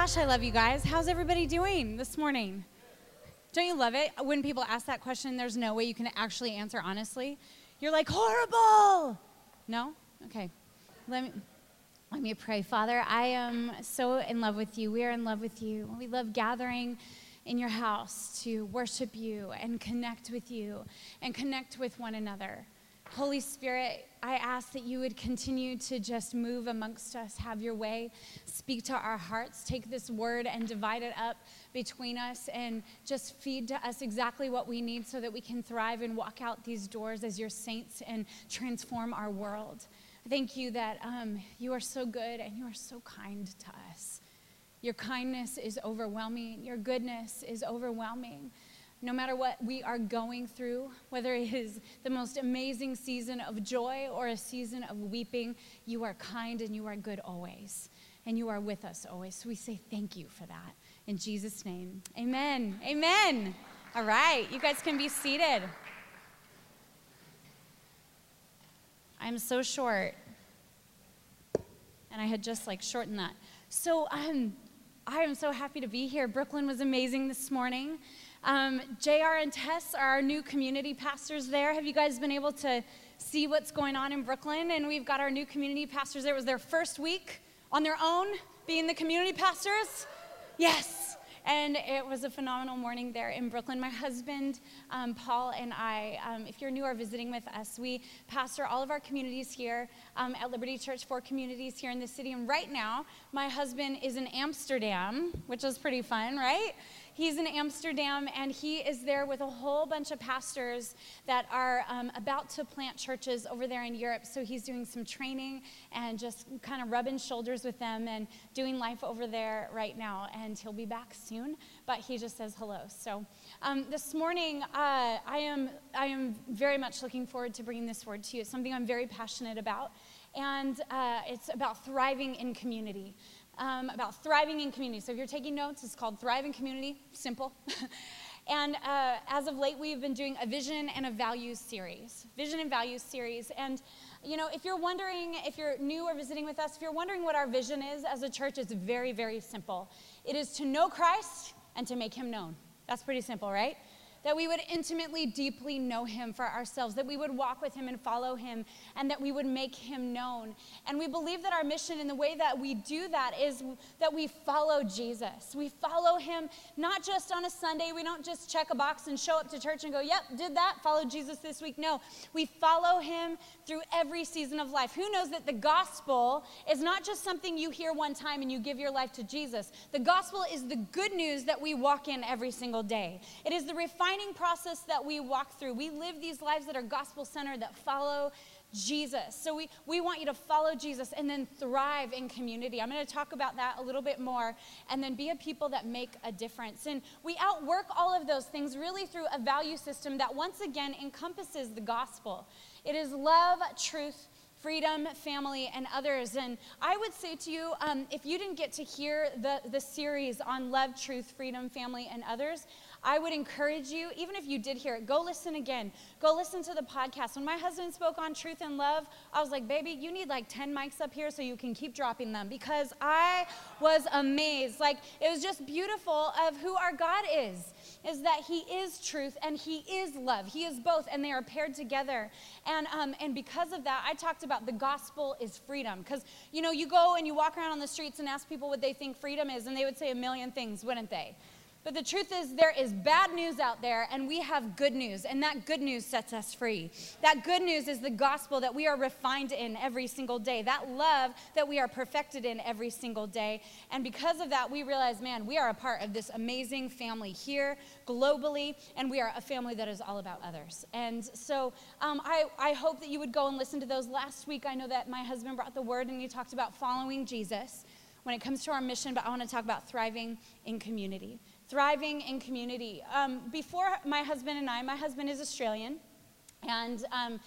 Gosh, I love you guys. How's everybody doing this morning? Don't you love it when people ask that question? There's no way you can actually answer honestly. You're like horrible. No? Okay. Let me let me pray. Father, I am so in love with you. We are in love with you. We love gathering in your house to worship you and connect with you and connect with one another. Holy Spirit, I ask that you would continue to just move amongst us, have your way, speak to our hearts, take this word and divide it up between us, and just feed to us exactly what we need so that we can thrive and walk out these doors as your saints and transform our world. Thank you that um, you are so good and you are so kind to us. Your kindness is overwhelming, your goodness is overwhelming no matter what we are going through, whether it is the most amazing season of joy or a season of weeping, you are kind and you are good always. And you are with us always. So we say thank you for that. In Jesus' name, amen. Amen. All right, you guys can be seated. I'm so short. And I had just like shortened that. So um, I am so happy to be here. Brooklyn was amazing this morning. Um, JR and Tess are our new community pastors there. Have you guys been able to see what's going on in Brooklyn? And we've got our new community pastors there. It was their first week on their own being the community pastors. Yes. And it was a phenomenal morning there in Brooklyn. My husband, um, Paul, and I, um, if you're new or visiting with us, we pastor all of our communities here um, at Liberty Church, four communities here in the city. And right now, my husband is in Amsterdam, which is pretty fun, right? He's in Amsterdam and he is there with a whole bunch of pastors that are um, about to plant churches over there in Europe. So he's doing some training and just kind of rubbing shoulders with them and doing life over there right now. And he'll be back soon, but he just says hello. So um, this morning, uh, I, am, I am very much looking forward to bringing this word to you. It's something I'm very passionate about. And uh, it's about thriving in community um, about thriving in community. So if you're taking notes, it's called Thriving Community, simple. and uh, as of late, we've been doing a vision and a values series, vision and values series. And you know, if you're wondering, if you're new or visiting with us, if you're wondering what our vision is as a church, it's very, very simple. It is to know Christ and to make him known. That's pretty simple, right? That we would intimately, deeply know him for ourselves, that we would walk with him and follow him, and that we would make him known. And we believe that our mission in the way that we do that is that we follow Jesus. We follow him not just on a Sunday, we don't just check a box and show up to church and go, yep, did that, followed Jesus this week. No, we follow him through every season of life. Who knows that the gospel is not just something you hear one time and you give your life to Jesus? The gospel is the good news that we walk in every single day. It is the refinement process that we walk through. We live these lives that are gospel centered, that follow Jesus. So we, we want you to follow Jesus and then thrive in community. I'm going to talk about that a little bit more and then be a people that make a difference. And we outwork all of those things really through a value system that once again encompasses the gospel. It is love, truth, freedom, family, and others. And I would say to you, um, if you didn't get to hear the, the series on love, truth, freedom, family, and others, I would encourage you, even if you did hear it, go listen again. Go listen to the podcast. When my husband spoke on truth and love, I was like, baby, you need like 10 mics up here so you can keep dropping them because I was amazed. Like, it was just beautiful of who our God is, is that He is truth and He is love. He is both, and they are paired together. And, um, and because of that, I talked about the gospel is freedom. Because, you know, you go and you walk around on the streets and ask people what they think freedom is, and they would say a million things, wouldn't they? But the truth is, there is bad news out there, and we have good news, and that good news sets us free. That good news is the gospel that we are refined in every single day, that love that we are perfected in every single day. And because of that, we realize, man, we are a part of this amazing family here globally, and we are a family that is all about others. And so um, I, I hope that you would go and listen to those. Last week, I know that my husband brought the word, and he talked about following Jesus when it comes to our mission, but I want to talk about thriving in community thriving in community. Um, before my husband and I, my husband is Australian, and um,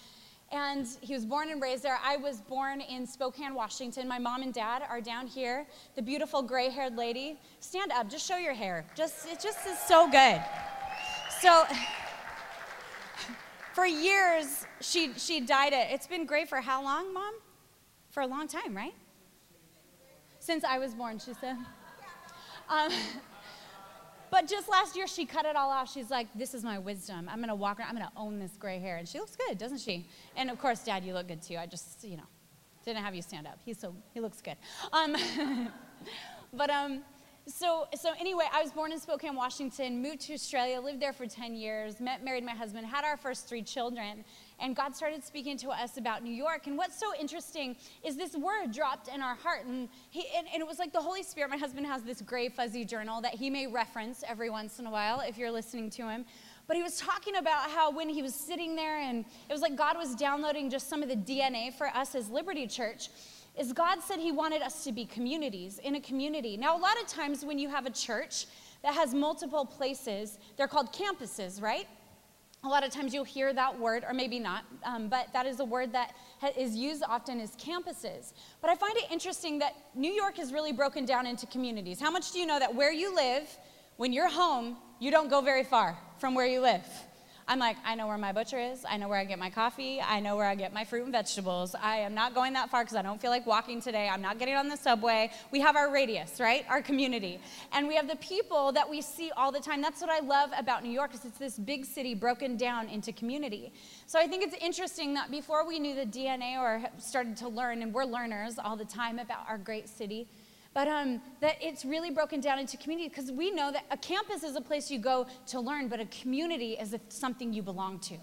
and he was born and raised there. I was born in Spokane, Washington. My mom and dad are down here. The beautiful gray-haired lady. Stand up. Just show your hair. Just it just is so good. So for years she she dyed it. It's been great for how long, mom? For a long time, right? Since I was born, she said. Um, but just last year, she cut it all off. She's like, This is my wisdom. I'm going to walk around. I'm going to own this gray hair. And she looks good, doesn't she? And of course, Dad, you look good too. I just, you know, didn't have you stand up. He's so, he looks good. Um, but, um, so, so anyway, I was born in Spokane, Washington, moved to Australia, lived there for 10 years, met, married my husband, had our first three children, and God started speaking to us about New York. And what's so interesting is this word dropped in our heart, and, he, and, and it was like the Holy Spirit. My husband has this gray fuzzy journal that he may reference every once in a while if you're listening to him. But he was talking about how when he was sitting there, and it was like God was downloading just some of the DNA for us as Liberty Church is God said He wanted us to be communities in a community. Now, a lot of times when you have a church that has multiple places, they're called campuses, right? A lot of times you'll hear that word, or maybe not, um, but that is a word that is used often as campuses. But I find it interesting that New York is really broken down into communities. How much do you know that where you live, when you're home, you don't go very far from where you live? I'm like, I know where my butcher is. I know where I get my coffee. I know where I get my fruit and vegetables. I am not going that far because I don't feel like walking today. I'm not getting on the subway. We have our radius, right? Our community. And we have the people that we see all the time. That's what I love about New York is it's this big city broken down into community. So I think it's interesting that before we knew the DNA or started to learn, and we're learners all the time about our great city, but um, that it's really broken down into community because we know that a campus is a place you go to learn, but a community is something you belong to.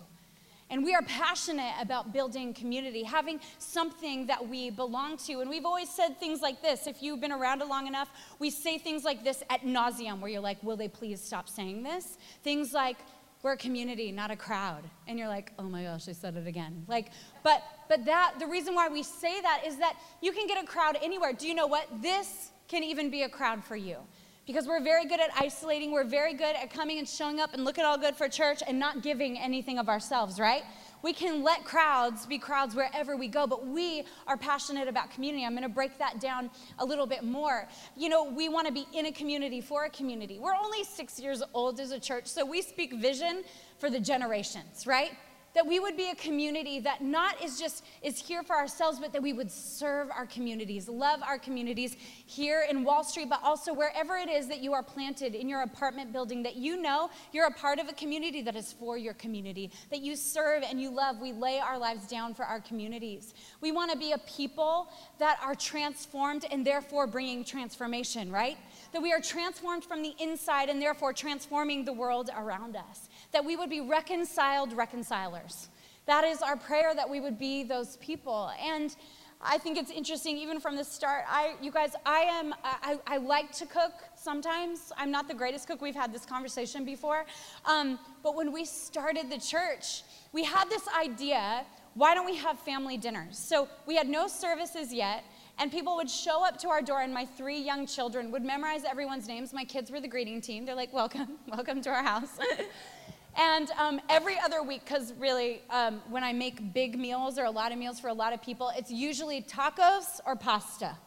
And we are passionate about building community, having something that we belong to. And we've always said things like this. If you've been around long enough, we say things like this at nauseum, where you're like, will they please stop saying this? Things like, we're a community, not a crowd. And you're like, oh my gosh, I said it again. Like, but but that the reason why we say that is that you can get a crowd anywhere. Do you know what? This can even be a crowd for you. Because we're very good at isolating, we're very good at coming and showing up and looking all good for church and not giving anything of ourselves, right? We can let crowds be crowds wherever we go, but we are passionate about community. I'm going to break that down a little bit more. You know, we want to be in a community for a community. We're only six years old as a church, so we speak vision for the generations, right? That we would be a community that not is just is here for ourselves but that we would serve our communities love our communities here in wall street but also wherever it is that you are planted in your apartment building that you know you're a part of a community that is for your community that you serve and you love. We lay our lives down for our communities. We want to be a people that are transformed and therefore bringing transformation right? That we are transformed from the inside and therefore transforming the world around us that we would be reconciled reconcilers. That is our prayer that we would be those people. And I think it's interesting, even from the start. I, you guys, I am. I, I like to cook sometimes. I'm not the greatest cook. We've had this conversation before. Um, but when we started the church, we had this idea. Why don't we have family dinners? So we had no services yet, and people would show up to our door, and my three young children would memorize everyone's names. My kids were the greeting team. They're like, "Welcome, welcome to our house." And um, every other week, because really, um, when I make big meals or a lot of meals for a lot of people, it's usually tacos or pasta.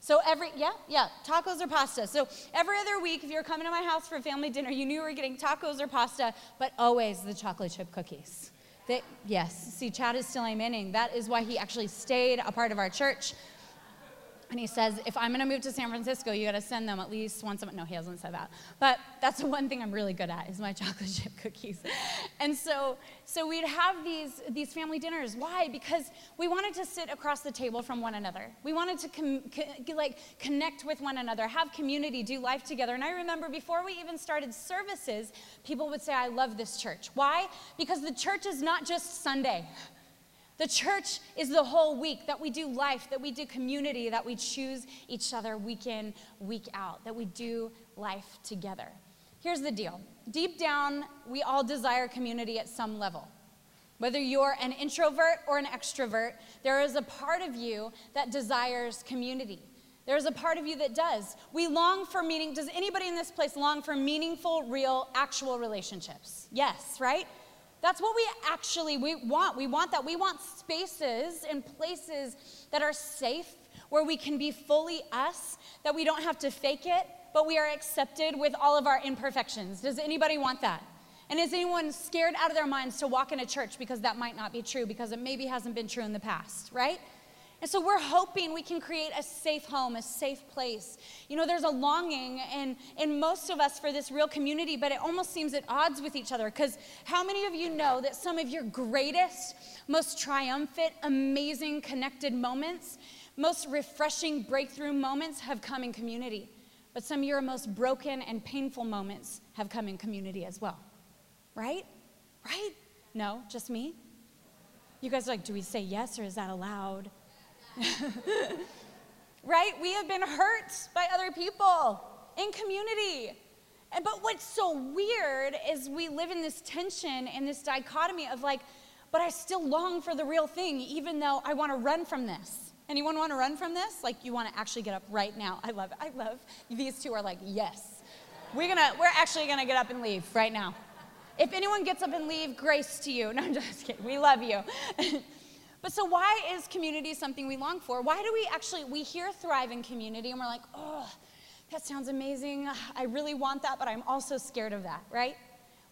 So every, yeah, yeah, tacos or pasta. So every other week, if you're coming to my house for family dinner, you knew you were getting tacos or pasta, but always the chocolate chip cookies. They, yes, see, Chad is still amening. That is why he actually stayed a part of our church and he says, if I'm going to move to San Francisco, you got to send them at least once a month. No, he hasn't said that. But that's the one thing I'm really good at is my chocolate chip cookies. And so, so we'd have these, these family dinners. Why? Because we wanted to sit across the table from one another. We wanted to com- co- like connect with one another, have community, do life together. And I remember before we even started services, people would say, I love this church. Why? Because the church is not just Sunday. The church is the whole week that we do life, that we do community, that we choose each other week in, week out, that we do life together. Here's the deal deep down, we all desire community at some level. Whether you're an introvert or an extrovert, there is a part of you that desires community. There's a part of you that does. We long for meaning. Does anybody in this place long for meaningful, real, actual relationships? Yes, right? That's what we actually we want. We want that. We want spaces and places that are safe where we can be fully us, that we don't have to fake it, but we are accepted with all of our imperfections. Does anybody want that? And is anyone scared out of their minds to walk in a church because that might not be true because it maybe hasn't been true in the past, right? And so we're hoping we can create a safe home, a safe place. You know, there's a longing in, in most of us for this real community, but it almost seems at odds with each other. Because how many of you know that some of your greatest, most triumphant, amazing, connected moments, most refreshing breakthrough moments have come in community? But some of your most broken and painful moments have come in community as well. Right? Right? No, just me? You guys are like, do we say yes or is that allowed? right? We have been hurt by other people in community. And but what's so weird is we live in this tension and this dichotomy of like, but I still long for the real thing, even though I want to run from this. Anyone want to run from this? Like you want to actually get up right now. I love it. I love these two are like, yes. We're gonna, we're actually gonna get up and leave right now. If anyone gets up and leave, grace to you. No, I'm just kidding. We love you. But so why is community something we long for? Why do we actually we hear thrive in community and we're like, "Oh, that sounds amazing. I really want that, but I'm also scared of that," right?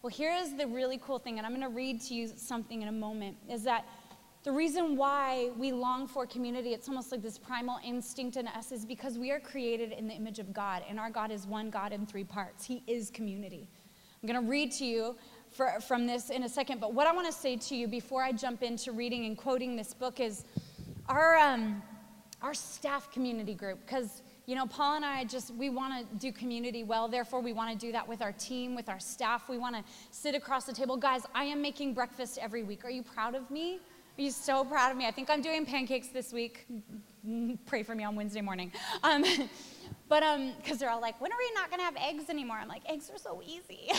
Well, here is the really cool thing and I'm going to read to you something in a moment is that the reason why we long for community, it's almost like this primal instinct in us, is because we are created in the image of God, and our God is one God in three parts. He is community. I'm going to read to you for, from this in a second. But what I want to say to you before I jump into reading and quoting this book is our, um, our staff community group, because you know, Paul and I just, we want to do community well. Therefore, we want to do that with our team, with our staff. We want to sit across the table. Guys, I am making breakfast every week. Are you proud of me? Are you so proud of me? I think I'm doing pancakes this week. Pray for me on Wednesday morning. Um, but um, because they're all like, when are we not gonna have eggs anymore? I'm like, eggs are so easy.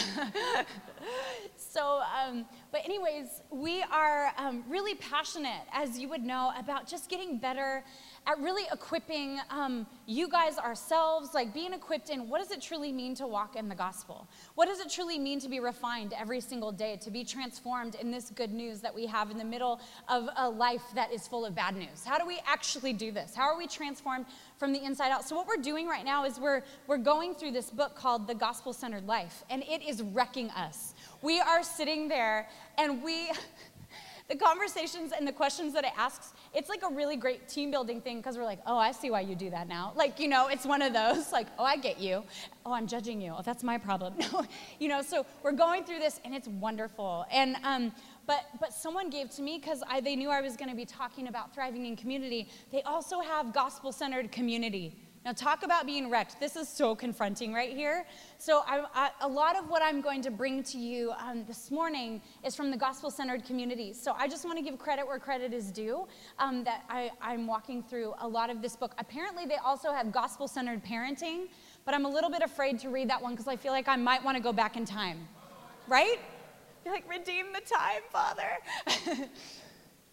so, um, but anyways, we are um, really passionate, as you would know, about just getting better at really equipping um, you guys ourselves, like being equipped in what does it truly mean to walk in the gospel? What does it truly mean to be refined every single day, to be transformed in this good news that we have in the middle of a life that is full of bad news? How do we actually do this? How are we transformed from the inside out? So, what we're doing right now is we're, we're going through this book called The Gospel Centered Life, and it is wrecking us. We are sitting there and we. the conversations and the questions that it asks, it's like a really great team building thing because we're like, oh, I see why you do that now. Like, you know, it's one of those, like, oh, I get you. Oh, I'm judging you. Oh, that's my problem. you know, so we're going through this and it's wonderful. And, um, but, but someone gave to me because they knew I was going to be talking about thriving in community. They also have gospel centered community. Now, talk about being wrecked. This is so confronting right here. So, I, I, a lot of what I'm going to bring to you um, this morning is from the gospel centered community. So, I just want to give credit where credit is due um, that I, I'm walking through a lot of this book. Apparently, they also have gospel centered parenting, but I'm a little bit afraid to read that one because I feel like I might want to go back in time. Right? Be like, redeem the time, Father.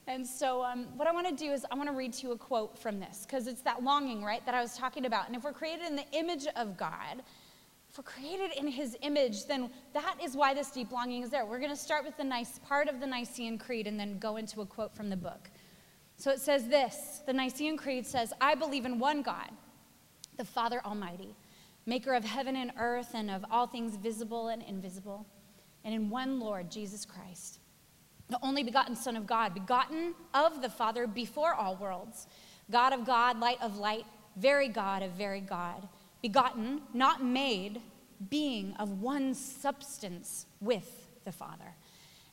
And so, um, what I want to do is, I want to read to you a quote from this, because it's that longing, right, that I was talking about. And if we're created in the image of God, if we're created in his image, then that is why this deep longing is there. We're going to start with the nice part of the Nicene Creed and then go into a quote from the book. So it says this The Nicene Creed says, I believe in one God, the Father Almighty, maker of heaven and earth and of all things visible and invisible, and in one Lord, Jesus Christ the only begotten Son of God, begotten of the Father before all worlds, God of God, light of light, very God of very God, begotten, not made, being of one substance with the Father.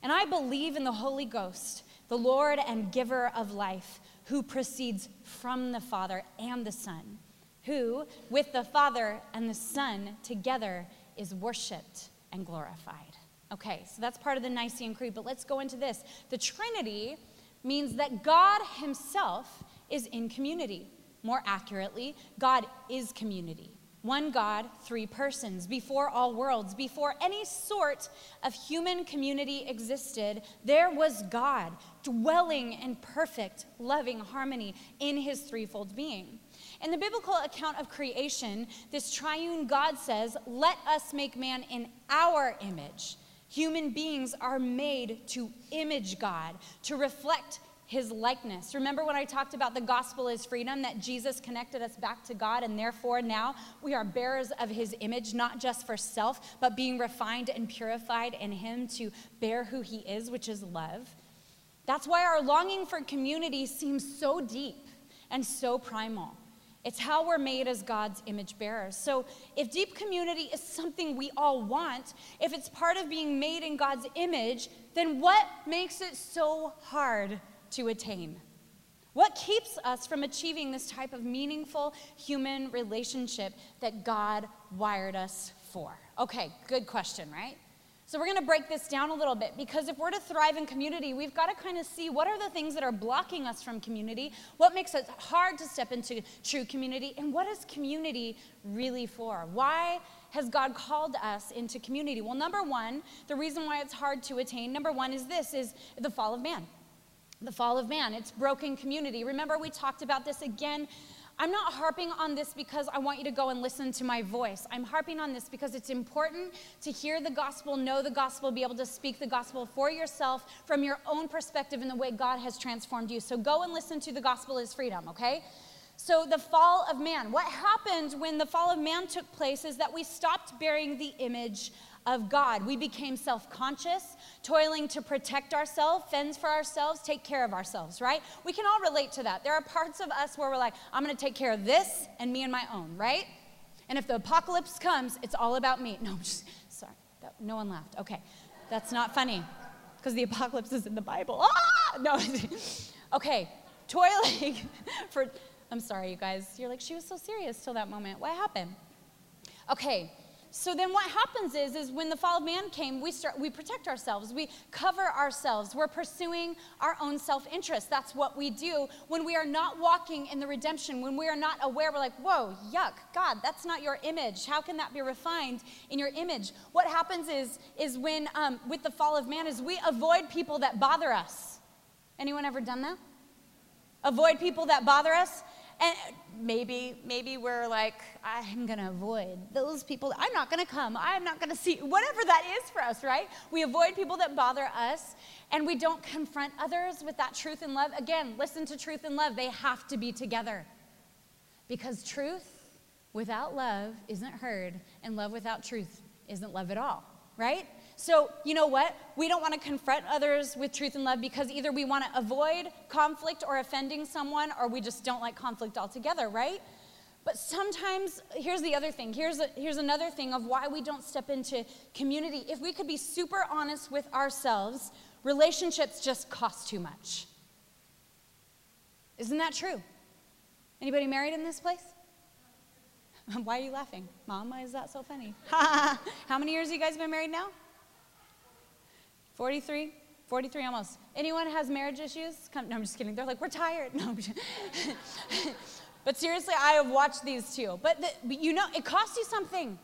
And I believe in the Holy Ghost, the Lord and giver of life, who proceeds from the Father and the Son, who, with the Father and the Son together, is worshiped and glorified. Okay, so that's part of the Nicene Creed, but let's go into this. The Trinity means that God Himself is in community. More accurately, God is community. One God, three persons. Before all worlds, before any sort of human community existed, there was God dwelling in perfect, loving harmony in his threefold being. In the biblical account of creation, this triune God says, Let us make man in our image Human beings are made to image God, to reflect his likeness. Remember when I talked about the gospel is freedom, that Jesus connected us back to God, and therefore now we are bearers of his image, not just for self, but being refined and purified in him to bear who he is, which is love. That's why our longing for community seems so deep and so primal. It's how we're made as God's image bearers. So, if deep community is something we all want, if it's part of being made in God's image, then what makes it so hard to attain? What keeps us from achieving this type of meaningful human relationship that God wired us for? Okay, good question, right? So, we're going to break this down a little bit because if we're to thrive in community, we've got to kind of see what are the things that are blocking us from community, what makes it hard to step into true community, and what is community really for? Why has God called us into community? Well, number one, the reason why it's hard to attain, number one is this is the fall of man. The fall of man, it's broken community. Remember, we talked about this again I'm not harping on this because I want you to go and listen to my voice. I'm harping on this because it's important to hear the gospel, know the gospel, be able to speak the gospel for yourself from your own perspective in the way God has transformed you. So go and listen to the gospel is freedom, okay? So, the fall of man. What happened when the fall of man took place is that we stopped bearing the image of God. We became self conscious, toiling to protect ourselves, fend for ourselves, take care of ourselves, right? We can all relate to that. There are parts of us where we're like, I'm gonna take care of this and me and my own, right? And if the apocalypse comes, it's all about me. No, I'm just, sorry, that, no one laughed. Okay, that's not funny because the apocalypse is in the Bible. Ah! No, okay, toiling for, I'm sorry, you guys. You're like, she was so serious till that moment. What happened? Okay, so then what happens is, is when the fall of man came, we, start, we protect ourselves. We cover ourselves. We're pursuing our own self-interest. That's what we do when we are not walking in the redemption, when we are not aware, we're like, whoa, yuck, God, that's not your image. How can that be refined in your image? What happens is, is when, um, with the fall of man, is we avoid people that bother us. Anyone ever done that? Avoid people that bother us? And maybe, maybe we're like, I'm gonna avoid those people. I'm not gonna come. I'm not gonna see whatever that is for us, right? We avoid people that bother us and we don't confront others with that truth and love. Again, listen to truth and love. They have to be together. Because truth without love isn't heard, and love without truth isn't love at all, right? So, you know what? We don't want to confront others with truth and love because either we want to avoid conflict or offending someone, or we just don't like conflict altogether, right? But sometimes, here's the other thing. Here's, a, here's another thing of why we don't step into community. If we could be super honest with ourselves, relationships just cost too much. Isn't that true? Anybody married in this place? Why are you laughing? Mom, why is that so funny? How many years have you guys been married now? 43? 43 almost. Anyone has marriage issues? Come, no, I'm just kidding. They're like, we're tired. No, but seriously, I have watched these too. But, the, but you know, it costs you something.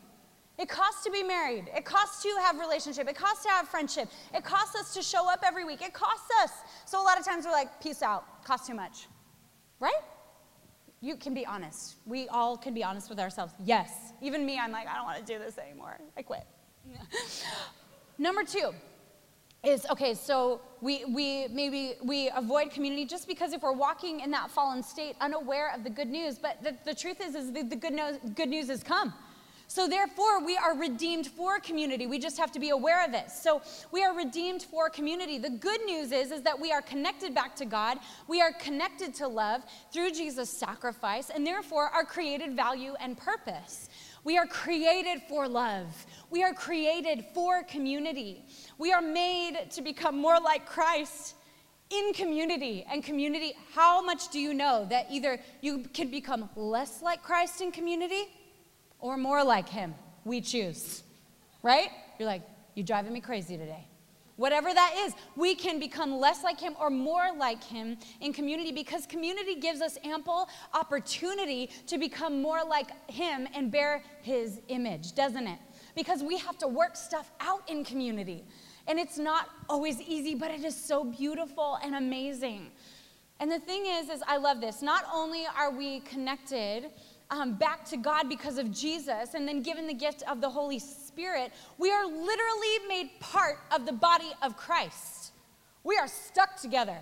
It costs to be married. It costs to have relationship. It costs to have friendship. It costs us to show up every week. It costs us. So a lot of times we're like, peace out. Costs too much. Right? You can be honest. We all can be honest with ourselves. Yes. Even me, I'm like, I don't want to do this anymore. I quit. Number two, is okay so we, we maybe we avoid community just because if we're walking in that fallen state unaware of the good news. But the, the truth is is the, the good, news, good news has come. So therefore we are redeemed for community. We just have to be aware of it. So we are redeemed for community. The good news is is that we are connected back to god. We are connected to love through jesus sacrifice and therefore our created value and purpose. We are created for love. We are created for community. We are made to become more like Christ in community. And community, how much do you know that either you can become less like Christ in community or more like Him? We choose, right? You're like, you're driving me crazy today. Whatever that is, we can become less like him or more like him in community because community gives us ample opportunity to become more like him and bear his image, doesn't it? Because we have to work stuff out in community. And it's not always easy, but it is so beautiful and amazing. And the thing is, is I love this. Not only are we connected um, back to God because of Jesus and then given the gift of the Holy Spirit, we are literally made part of the body of Christ. We are stuck together.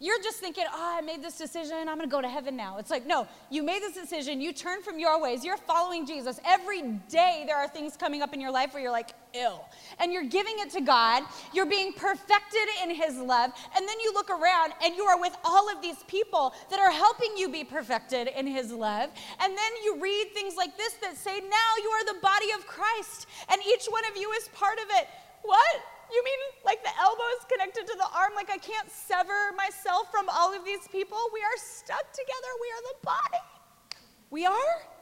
You're just thinking, oh, I made this decision, I'm gonna go to heaven now. It's like, no, you made this decision, you turn from your ways, you're following Jesus. Every day there are things coming up in your life where you're like, ew. And you're giving it to God, you're being perfected in His love, and then you look around and you are with all of these people that are helping you be perfected in His love. And then you read things like this that say, now you are the body of Christ, and each one of you is part of it. What? You mean like the elbow is connected to the arm? Like I can't sever myself from all of these people? We are stuck together. We are the body. We are?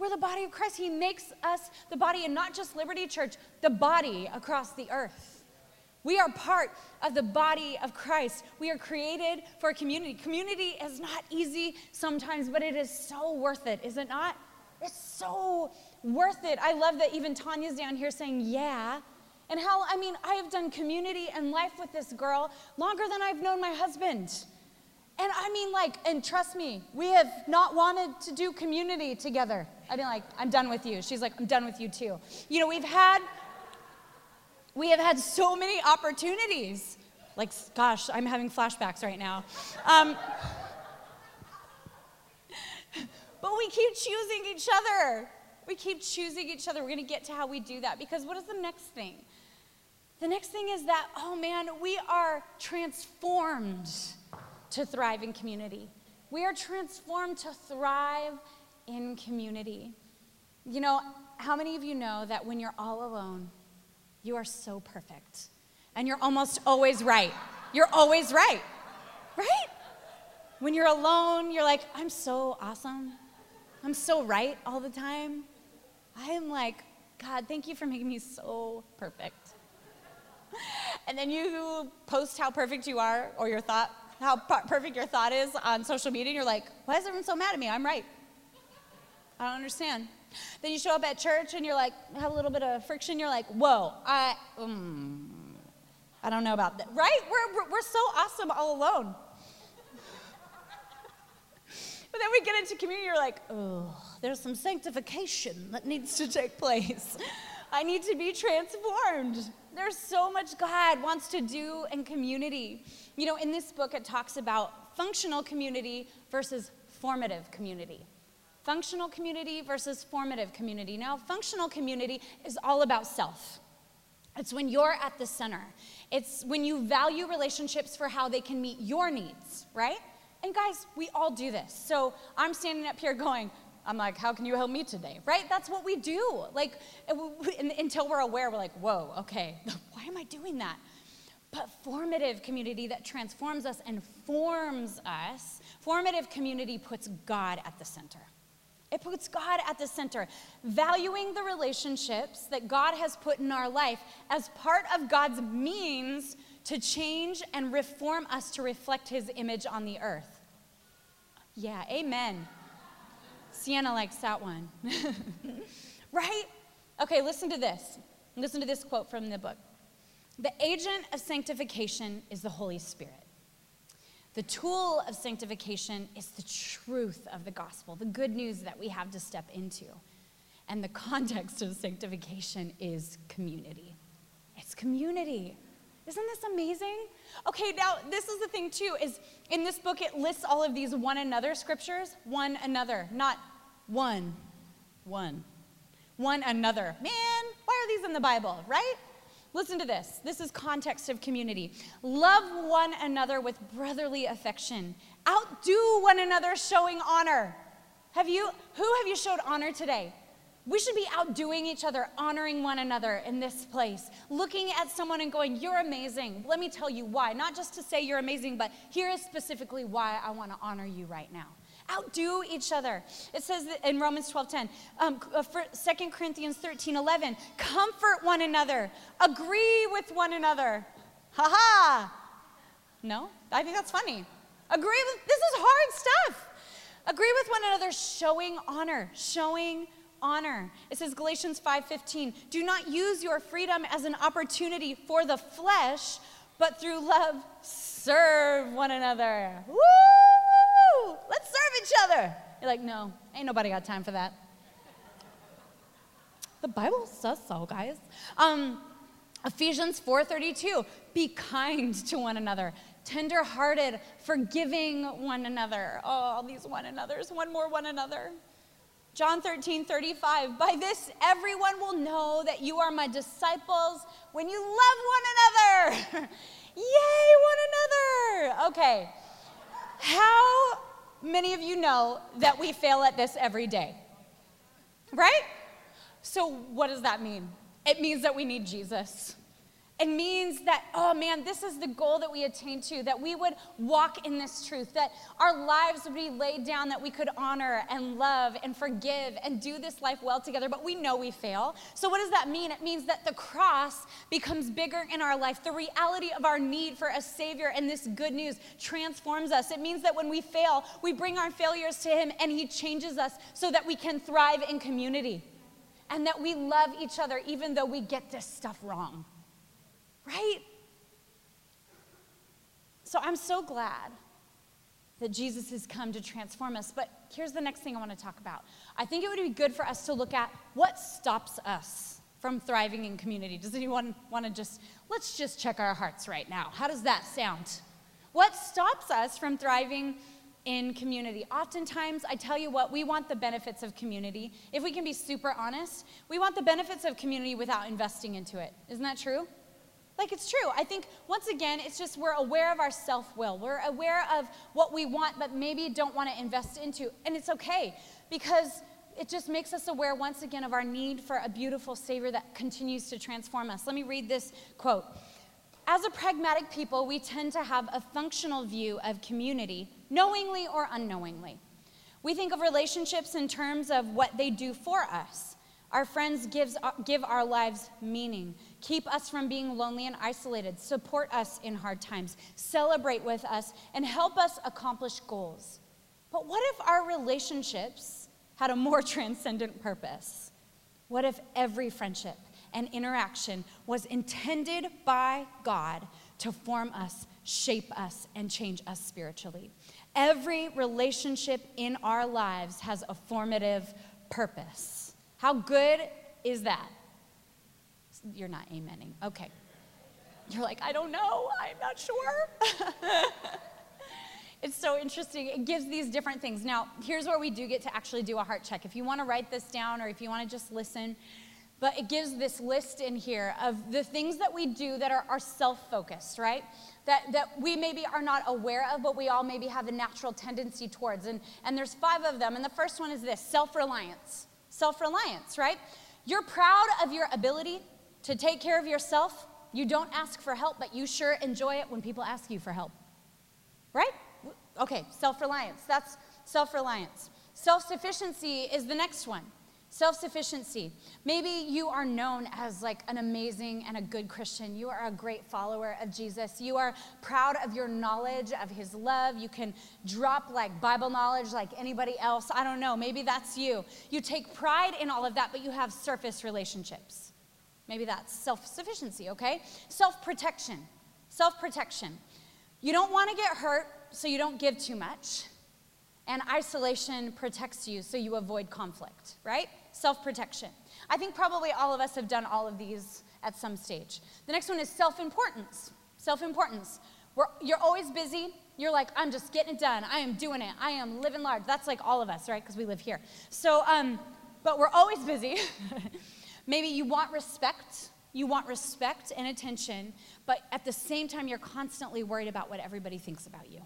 We're the body of Christ. He makes us the body, and not just Liberty Church, the body across the earth. We are part of the body of Christ. We are created for community. Community is not easy sometimes, but it is so worth it, is it not? It's so worth it. I love that even Tanya's down here saying, Yeah, and how, I mean, I have done community and life with this girl longer than I've known my husband. And I mean, like, and trust me, we have not wanted to do community together. I've been like, I'm done with you. She's like, I'm done with you too. You know, we've had, we have had so many opportunities. Like, gosh, I'm having flashbacks right now. Um, but we keep choosing each other. We keep choosing each other. We're going to get to how we do that because what is the next thing? The next thing is that, oh man, we are transformed to thrive in community. We are transformed to thrive in community. You know, how many of you know that when you're all alone, you are so perfect and you're almost always right? You're always right, right? When you're alone, you're like, I'm so awesome. I'm so right all the time. I am like, God, thank you for making me so perfect and then you post how perfect you are or your thought, how perfect your thought is on social media, and you're like, why is everyone so mad at me? I'm right. I don't understand. Then you show up at church and you're like, have a little bit of friction. You're like, whoa, I, um, I don't know about that. Right? We're, we're, we're so awesome all alone. but then we get into community, you're like, oh, there's some sanctification that needs to take place. I need to be transformed. There's so much God wants to do in community. You know, in this book, it talks about functional community versus formative community. Functional community versus formative community. Now, functional community is all about self. It's when you're at the center. It's when you value relationships for how they can meet your needs, right? And guys, we all do this. So I'm standing up here going, I'm like, how can you help me today? Right? That's what we do. Like, until we're aware, we're like, whoa, okay, why am I doing that? But formative community that transforms us and forms us, formative community puts God at the center. It puts God at the center, valuing the relationships that God has put in our life as part of God's means to change and reform us to reflect his image on the earth. Yeah, amen. Sienna likes that one. right? Okay, listen to this. Listen to this quote from the book. The agent of sanctification is the Holy Spirit. The tool of sanctification is the truth of the gospel, the good news that we have to step into. And the context of sanctification is community. It's community. Isn't this amazing? Okay, now this is the thing too is in this book it lists all of these one another scriptures, one another, not one, one, one another. Man, why are these in the Bible, right? Listen to this. This is context of community. Love one another with brotherly affection. Outdo one another showing honor. Have you who have you showed honor today? We should be outdoing each other, honoring one another in this place, looking at someone and going, You're amazing. Let me tell you why. Not just to say you're amazing, but here is specifically why I want to honor you right now outdo each other. It says in Romans 12 10, um, 2 uh, Corinthians 13 11, comfort one another, agree with one another. Ha ha. No? I think that's funny. Agree with, this is hard stuff. Agree with one another, showing honor, showing honor. It says Galatians 5:15, do not use your freedom as an opportunity for the flesh, but through love serve one another. Woo! Let's serve each other. You're like, no, ain't nobody got time for that. The Bible says so, guys. Um, Ephesians 4:32, be kind to one another, tenderhearted, forgiving one another. Oh, all these one another's, one more one another. John 13, 35. By this, everyone will know that you are my disciples when you love one another. Yay, one another. Okay. How many of you know that we fail at this every day? Right? So, what does that mean? It means that we need Jesus. It means that, oh man, this is the goal that we attain to, that we would walk in this truth, that our lives would be laid down, that we could honor and love and forgive and do this life well together, but we know we fail. So, what does that mean? It means that the cross becomes bigger in our life. The reality of our need for a Savior and this good news transforms us. It means that when we fail, we bring our failures to Him and He changes us so that we can thrive in community and that we love each other even though we get this stuff wrong. Right? So I'm so glad that Jesus has come to transform us. But here's the next thing I want to talk about. I think it would be good for us to look at what stops us from thriving in community. Does anyone want to just, let's just check our hearts right now. How does that sound? What stops us from thriving in community? Oftentimes, I tell you what, we want the benefits of community. If we can be super honest, we want the benefits of community without investing into it. Isn't that true? Like it's true. I think once again, it's just we're aware of our self will. We're aware of what we want, but maybe don't want to invest into. And it's okay because it just makes us aware once again of our need for a beautiful Savior that continues to transform us. Let me read this quote. As a pragmatic people, we tend to have a functional view of community, knowingly or unknowingly. We think of relationships in terms of what they do for us. Our friends gives, uh, give our lives meaning, keep us from being lonely and isolated, support us in hard times, celebrate with us, and help us accomplish goals. But what if our relationships had a more transcendent purpose? What if every friendship and interaction was intended by God to form us, shape us, and change us spiritually? Every relationship in our lives has a formative purpose. How good is that? You're not amening. Okay. You're like, I don't know. I'm not sure. it's so interesting. It gives these different things. Now, here's where we do get to actually do a heart check. If you want to write this down or if you want to just listen, but it gives this list in here of the things that we do that are, are self-focused right that, that we maybe are not aware of but we all maybe have a natural tendency towards and, and there's five of them and the first one is this self-reliance self reliance, right? You're proud of your ability to take care of yourself. You don't ask for help, but you sure enjoy it when people ask you for help, right? Okay, self reliance. That's self reliance. Self sufficiency is the next one. Self sufficiency. Maybe you are known as like an amazing and a good Christian. You are a great follower of Jesus. You are proud of your knowledge of his love. You can drop like Bible knowledge like anybody else. I don't know. Maybe that's you. You take pride in all of that, but you have surface relationships. Maybe that's self sufficiency, okay? Self protection. Self protection. You don't want to get hurt, so you don't give too much. And isolation protects you so you avoid conflict, right? Self protection. I think probably all of us have done all of these at some stage. The next one is self importance. Self importance. You're always busy. You're like, I'm just getting it done. I am doing it. I am living large. That's like all of us, right? Because we live here. So, um, but we're always busy. Maybe you want respect. You want respect and attention, but at the same time, you're constantly worried about what everybody thinks about you.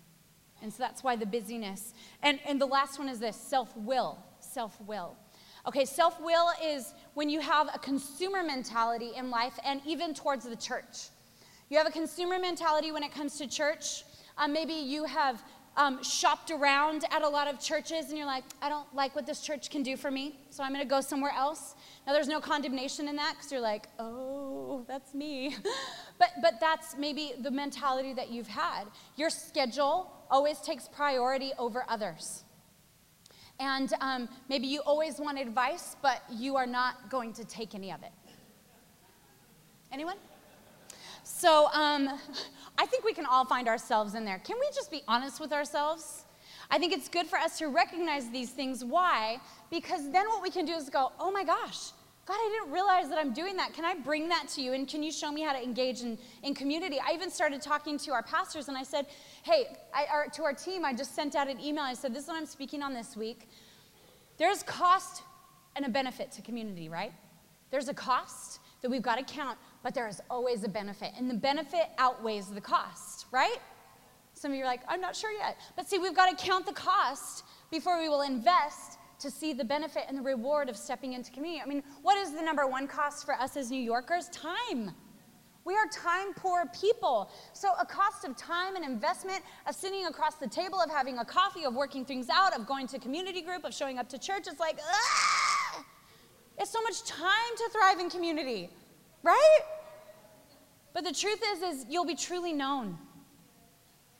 And so that's why the busyness. And, and the last one is this self will. Self will. Okay, self will is when you have a consumer mentality in life and even towards the church. You have a consumer mentality when it comes to church. Um, maybe you have um, shopped around at a lot of churches and you're like, I don't like what this church can do for me, so I'm gonna go somewhere else. Now, there's no condemnation in that because you're like, oh, that's me. but, but that's maybe the mentality that you've had. Your schedule always takes priority over others. And um, maybe you always want advice, but you are not going to take any of it. Anyone? So um, I think we can all find ourselves in there. Can we just be honest with ourselves? I think it's good for us to recognize these things. Why? Because then what we can do is go, oh my gosh, God, I didn't realize that I'm doing that. Can I bring that to you? And can you show me how to engage in, in community? I even started talking to our pastors and I said, hey, I, our, to our team, I just sent out an email. I said, this is what I'm speaking on this week. There's cost and a benefit to community, right? There's a cost that we've got to count, but there is always a benefit. And the benefit outweighs the cost, right? Some of you are like, I'm not sure yet. But see, we've got to count the cost before we will invest to see the benefit and the reward of stepping into community. I mean, what is the number one cost for us as New Yorkers? Time. We are time poor people. So, a cost of time and investment, of sitting across the table, of having a coffee, of working things out, of going to community group, of showing up to church, it's like, ah! It's so much time to thrive in community, right? But the truth is, is you'll be truly known.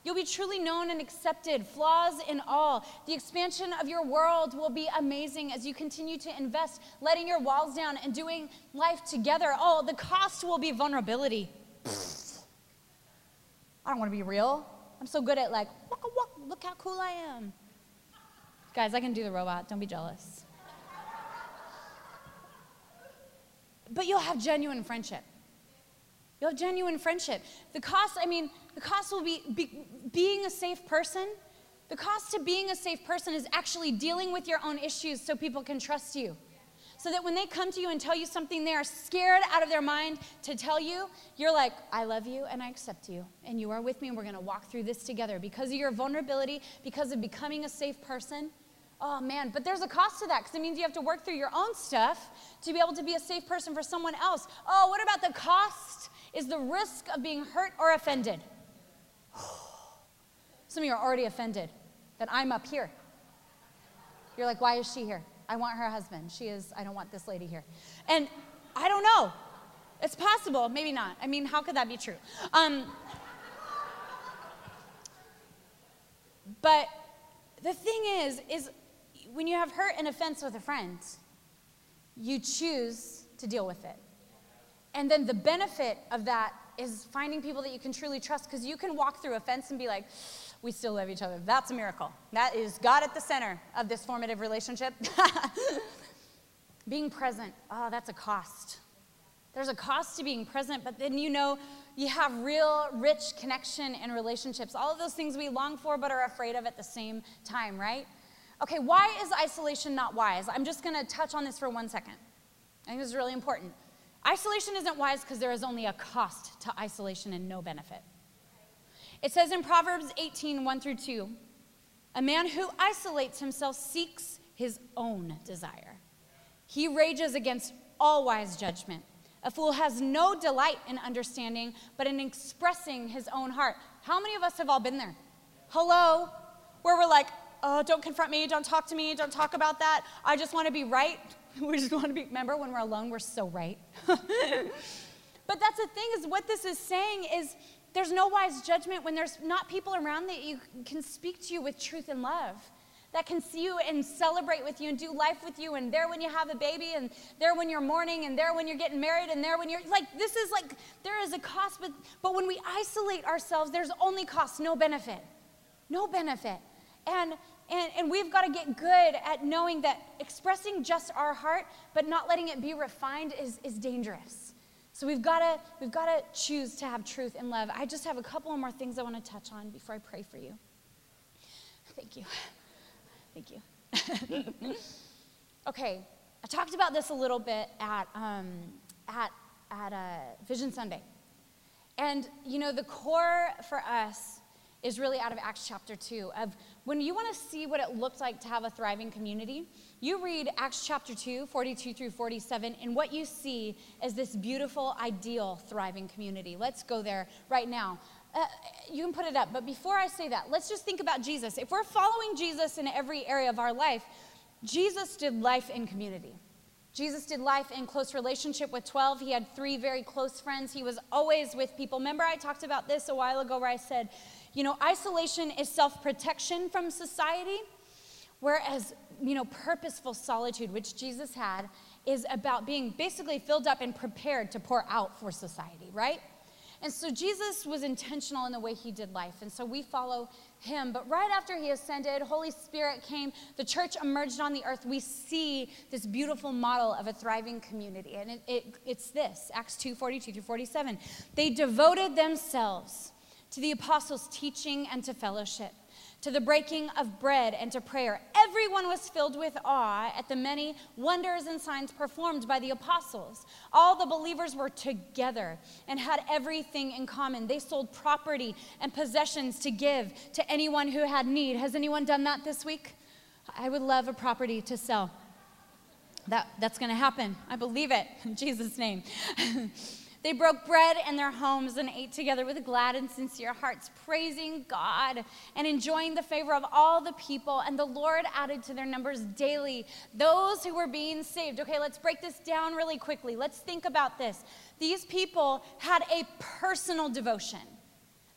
You'll be truly known and accepted, flaws in all. The expansion of your world will be amazing as you continue to invest, letting your walls down and doing life together. Oh, the cost will be vulnerability. I don't want to be real. I'm so good at like, look how cool I am. Guys, I can do the robot. Don't be jealous. But you'll have genuine friendship. You'll have genuine friendship. The cost, I mean, the cost will be, be being a safe person. The cost to being a safe person is actually dealing with your own issues so people can trust you. So that when they come to you and tell you something they are scared out of their mind to tell you, you're like, I love you and I accept you. And you are with me and we're gonna walk through this together because of your vulnerability, because of becoming a safe person. Oh man, but there's a cost to that because it means you have to work through your own stuff to be able to be a safe person for someone else. Oh, what about the cost? Is the risk of being hurt or offended. Some of you are already offended that I'm up here. You're like, why is she here? I want her husband. She is, I don't want this lady here. And I don't know. It's possible, maybe not. I mean, how could that be true? Um, but the thing is, is when you have hurt and offense with a friend, you choose to deal with it. And then the benefit of that is finding people that you can truly trust because you can walk through a fence and be like, we still love each other. That's a miracle. That is God at the center of this formative relationship. being present, oh, that's a cost. There's a cost to being present, but then you know you have real, rich connection and relationships. All of those things we long for but are afraid of at the same time, right? Okay, why is isolation not wise? I'm just gonna touch on this for one second. I think this is really important. Isolation isn't wise because there is only a cost to isolation and no benefit. It says in Proverbs 18, 1 through 2, a man who isolates himself seeks his own desire. He rages against all wise judgment. A fool has no delight in understanding, but in expressing his own heart. How many of us have all been there? Hello? Where we're like, oh, don't confront me, don't talk to me, don't talk about that. I just want to be right. we just want to be, remember when we're alone, we're so right. but that's the thing is what this is saying is there's no wise judgment when there's not people around that you can speak to you with truth and love that can see you and celebrate with you and do life with you and there when you have a baby and there when you're mourning and there when you're getting married and there when you're like this is like there is a cost but but when we isolate ourselves there's only cost no benefit no benefit and and, and we've got to get good at knowing that expressing just our heart, but not letting it be refined, is, is dangerous. So we've got to we've got to choose to have truth and love. I just have a couple more things I want to touch on before I pray for you. Thank you. Thank you. okay, I talked about this a little bit at um, at at uh, Vision Sunday, and you know the core for us is really out of Acts chapter 2 of when you want to see what it looked like to have a thriving community, you read Acts chapter 2, 42 through 47, and what you see is this beautiful, ideal, thriving community. Let's go there right now. Uh, you can put it up, but before I say that, let's just think about Jesus. If we're following Jesus in every area of our life, Jesus did life in community. Jesus did life in close relationship with 12. He had three very close friends. He was always with people. Remember, I talked about this a while ago where I said you know, isolation is self protection from society, whereas, you know, purposeful solitude, which Jesus had, is about being basically filled up and prepared to pour out for society, right? And so Jesus was intentional in the way he did life. And so we follow him. But right after he ascended, Holy Spirit came, the church emerged on the earth. We see this beautiful model of a thriving community. And it, it, it's this Acts 2 42 through 47. They devoted themselves to the apostles' teaching and to fellowship to the breaking of bread and to prayer. Everyone was filled with awe at the many wonders and signs performed by the apostles. All the believers were together and had everything in common. They sold property and possessions to give to anyone who had need. Has anyone done that this week? I would love a property to sell. That, that's going to happen. I believe it in Jesus' name. They broke bread in their homes and ate together with glad and sincere hearts, praising God and enjoying the favor of all the people. And the Lord added to their numbers daily those who were being saved. Okay, let's break this down really quickly. Let's think about this. These people had a personal devotion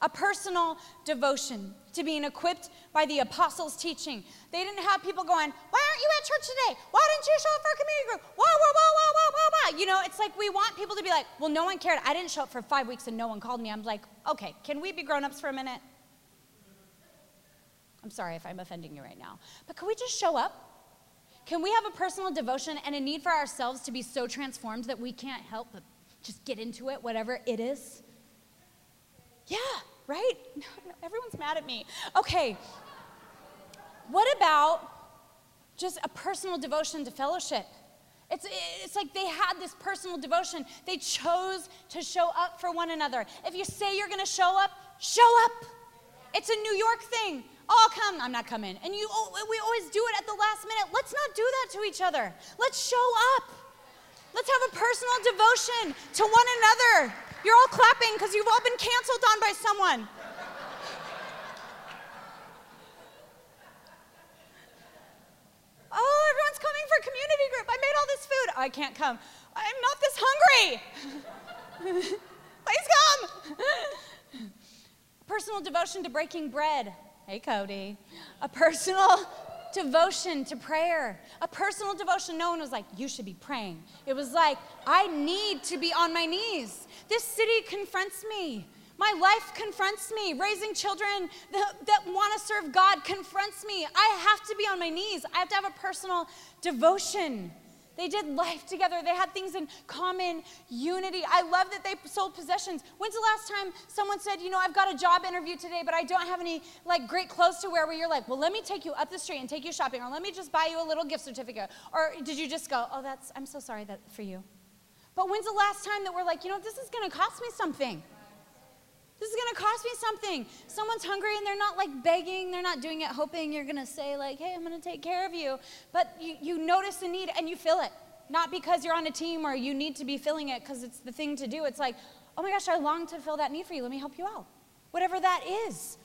a personal devotion to being equipped by the apostles' teaching. They didn't have people going, Why aren't you at church today? Why didn't you show up for a community group? Whoa, whoa, whoa, whoa, whoa, whoa, whoa. You know, it's like we want people to be like, Well, no one cared. I didn't show up for five weeks and no one called me. I'm like, Okay, can we be grown ups for a minute? I'm sorry if I'm offending you right now. But can we just show up? Can we have a personal devotion and a need for ourselves to be so transformed that we can't help but just get into it, whatever it is? Yeah, right? No, no, everyone's mad at me. Okay. What about just a personal devotion to fellowship? It's, it's like they had this personal devotion. They chose to show up for one another. If you say you're going to show up, show up. It's a New York thing. Oh, I'll come. I'm not coming. And you, oh, we always do it at the last minute. Let's not do that to each other. Let's show up. Let's have a personal devotion to one another. You're all clapping because you've all been canceled on by someone. oh, everyone's coming for community group. I made all this food. I can't come. I'm not this hungry. Please come. personal devotion to breaking bread. Hey, Cody. A personal devotion to prayer, a personal devotion. No one was like, you should be praying. It was like, I need to be on my knees. This city confronts me. My life confronts me. Raising children that, that want to serve God confronts me. I have to be on my knees. I have to have a personal devotion. They did life together. They had things in common unity. I love that they sold possessions. When's the last time someone said, you know, I've got a job interview today, but I don't have any like great clothes to wear where you're like, well, let me take you up the street and take you shopping, or let me just buy you a little gift certificate. Or did you just go, oh, that's, I'm so sorry that for you. But when's the last time that we're like, you know, this is gonna cost me something? This is gonna cost me something. Someone's hungry and they're not like begging, they're not doing it hoping you're gonna say, like, hey, I'm gonna take care of you. But you, you notice the need and you fill it. Not because you're on a team or you need to be filling it because it's the thing to do. It's like, oh my gosh, I long to fill that need for you. Let me help you out. Whatever that is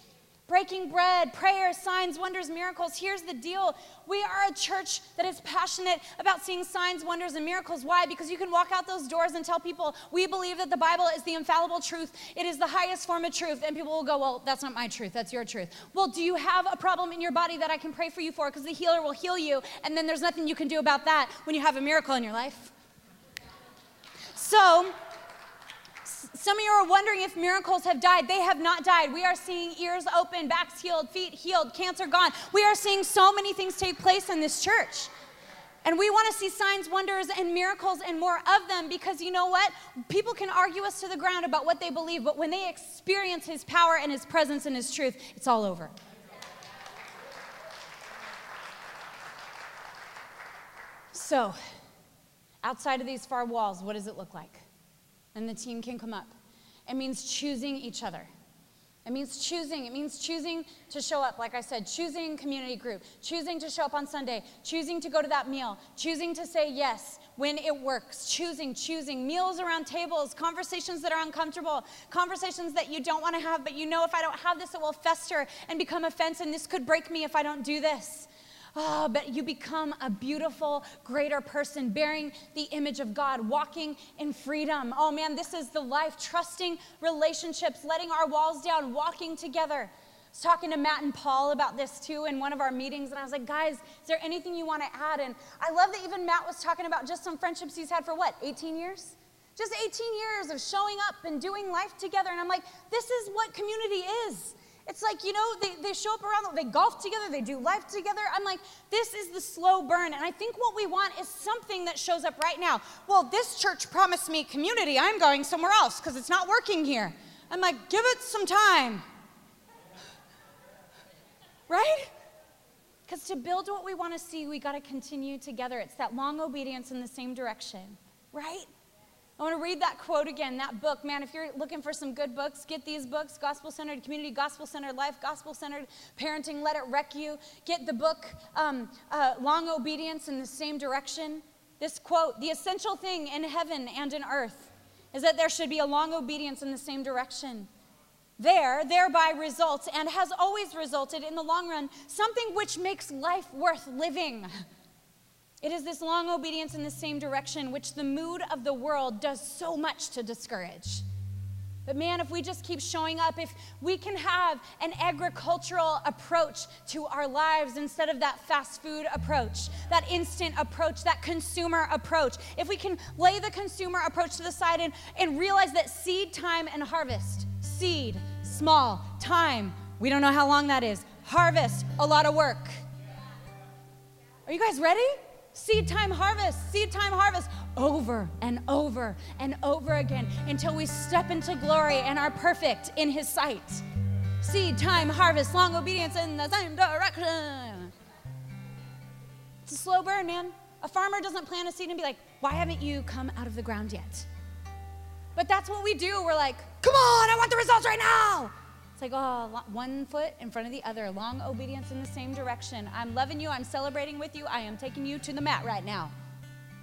breaking bread, prayers, signs, wonders, miracles. Here's the deal we are a church that is passionate about seeing signs, wonders, and miracles. Why? Because you can walk out those doors and tell people, we believe that the Bible is the infallible truth, it is the highest form of truth. And people will go, well, that's not my truth, that's your truth. Well, do you have a problem in your body that I can pray for you for? Because the healer will heal you, and then there's nothing you can do about that when you have a miracle in your life. So, some of you are wondering if miracles have died. They have not died. We are seeing ears open, backs healed, feet healed, cancer gone. We are seeing so many things take place in this church. And we want to see signs, wonders, and miracles and more of them because you know what? People can argue us to the ground about what they believe, but when they experience His power and His presence and His truth, it's all over. So, outside of these far walls, what does it look like? And the team can come up. It means choosing each other. It means choosing. It means choosing to show up, like I said, choosing community group, choosing to show up on Sunday, choosing to go to that meal, choosing to say yes when it works, choosing, choosing, meals around tables, conversations that are uncomfortable, conversations that you don't want to have, but you know if I don't have this, it will fester and become offense, and this could break me if I don't do this. Oh, but you become a beautiful, greater person, bearing the image of God, walking in freedom. Oh man, this is the life, trusting relationships, letting our walls down, walking together. I was talking to Matt and Paul about this too in one of our meetings, and I was like, guys, is there anything you want to add? And I love that even Matt was talking about just some friendships he's had for what, 18 years? Just 18 years of showing up and doing life together. And I'm like, this is what community is. It's like, you know, they, they show up around, they golf together, they do life together. I'm like, this is the slow burn. And I think what we want is something that shows up right now. Well, this church promised me community. I'm going somewhere else because it's not working here. I'm like, give it some time. Right? Because to build what we want to see, we got to continue together. It's that long obedience in the same direction, right? I want to read that quote again, that book. Man, if you're looking for some good books, get these books Gospel Centered Community, Gospel Centered Life, Gospel Centered Parenting, Let It Wreck You. Get the book, um, uh, Long Obedience in the Same Direction. This quote The essential thing in heaven and in earth is that there should be a long obedience in the same direction. There, thereby results and has always resulted in the long run something which makes life worth living. It is this long obedience in the same direction which the mood of the world does so much to discourage. But man, if we just keep showing up, if we can have an agricultural approach to our lives instead of that fast food approach, that instant approach, that consumer approach, if we can lay the consumer approach to the side and, and realize that seed time and harvest, seed, small, time, we don't know how long that is, harvest, a lot of work. Are you guys ready? Seed time harvest, seed time harvest, over and over and over again until we step into glory and are perfect in His sight. Seed time harvest, long obedience in the same direction. It's a slow burn, man. A farmer doesn't plant a seed and be like, why haven't you come out of the ground yet? But that's what we do. We're like, come on, I want the results right now. Like, oh, one foot in front of the other, long obedience in the same direction. I'm loving you, I'm celebrating with you, I am taking you to the mat right now.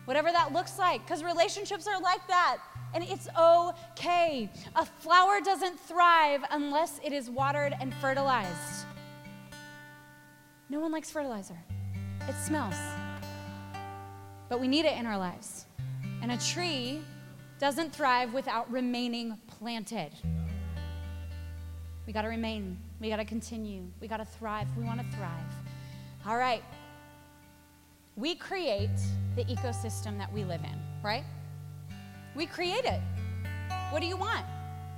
Whatever that looks like, because relationships are like that. And it's okay. A flower doesn't thrive unless it is watered and fertilized. No one likes fertilizer, it smells. But we need it in our lives. And a tree doesn't thrive without remaining planted. We got to remain. We got to continue. We got to thrive. We want to thrive. All right. We create the ecosystem that we live in, right? We create it. What do you want?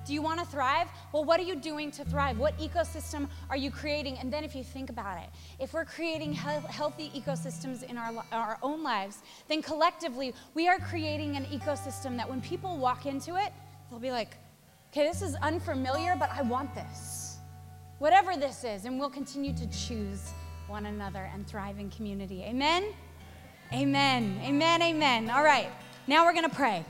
Do you want to thrive? Well, what are you doing to thrive? What ecosystem are you creating? And then, if you think about it, if we're creating he- healthy ecosystems in our, our own lives, then collectively, we are creating an ecosystem that when people walk into it, they'll be like, okay, this is unfamiliar, but I want this. Whatever this is, and we'll continue to choose one another and thrive in community. Amen? Amen. Amen. Amen. All right, now we're going to pray.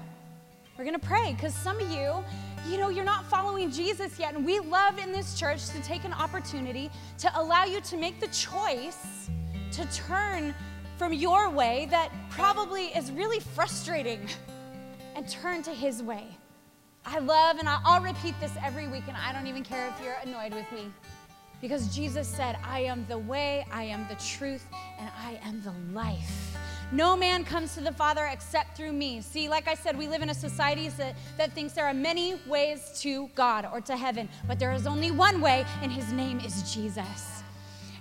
We're going to pray because some of you, you know, you're not following Jesus yet. And we love in this church to take an opportunity to allow you to make the choice to turn from your way that probably is really frustrating and turn to His way. I love, and I'll repeat this every week, and I don't even care if you're annoyed with me. Because Jesus said, I am the way, I am the truth, and I am the life. No man comes to the Father except through me. See, like I said, we live in a society that, that thinks there are many ways to God or to heaven, but there is only one way, and his name is Jesus.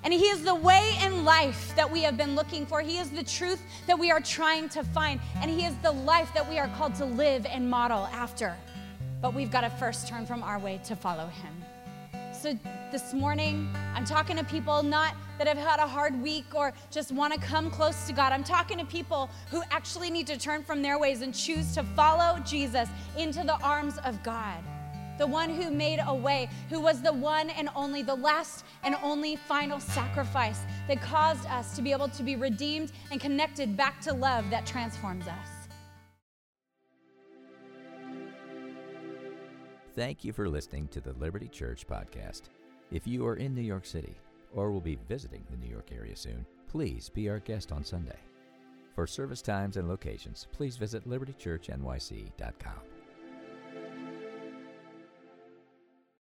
And He is the way and life that we have been looking for. He is the truth that we are trying to find. And He is the life that we are called to live and model after. But we've got to first turn from our way to follow Him. So this morning, I'm talking to people not that have had a hard week or just want to come close to God. I'm talking to people who actually need to turn from their ways and choose to follow Jesus into the arms of God. The one who made a way, who was the one and only, the last and only final sacrifice that caused us to be able to be redeemed and connected back to love that transforms us. Thank you for listening to the Liberty Church podcast. If you are in New York City or will be visiting the New York area soon, please be our guest on Sunday. For service times and locations, please visit libertychurchnyc.com.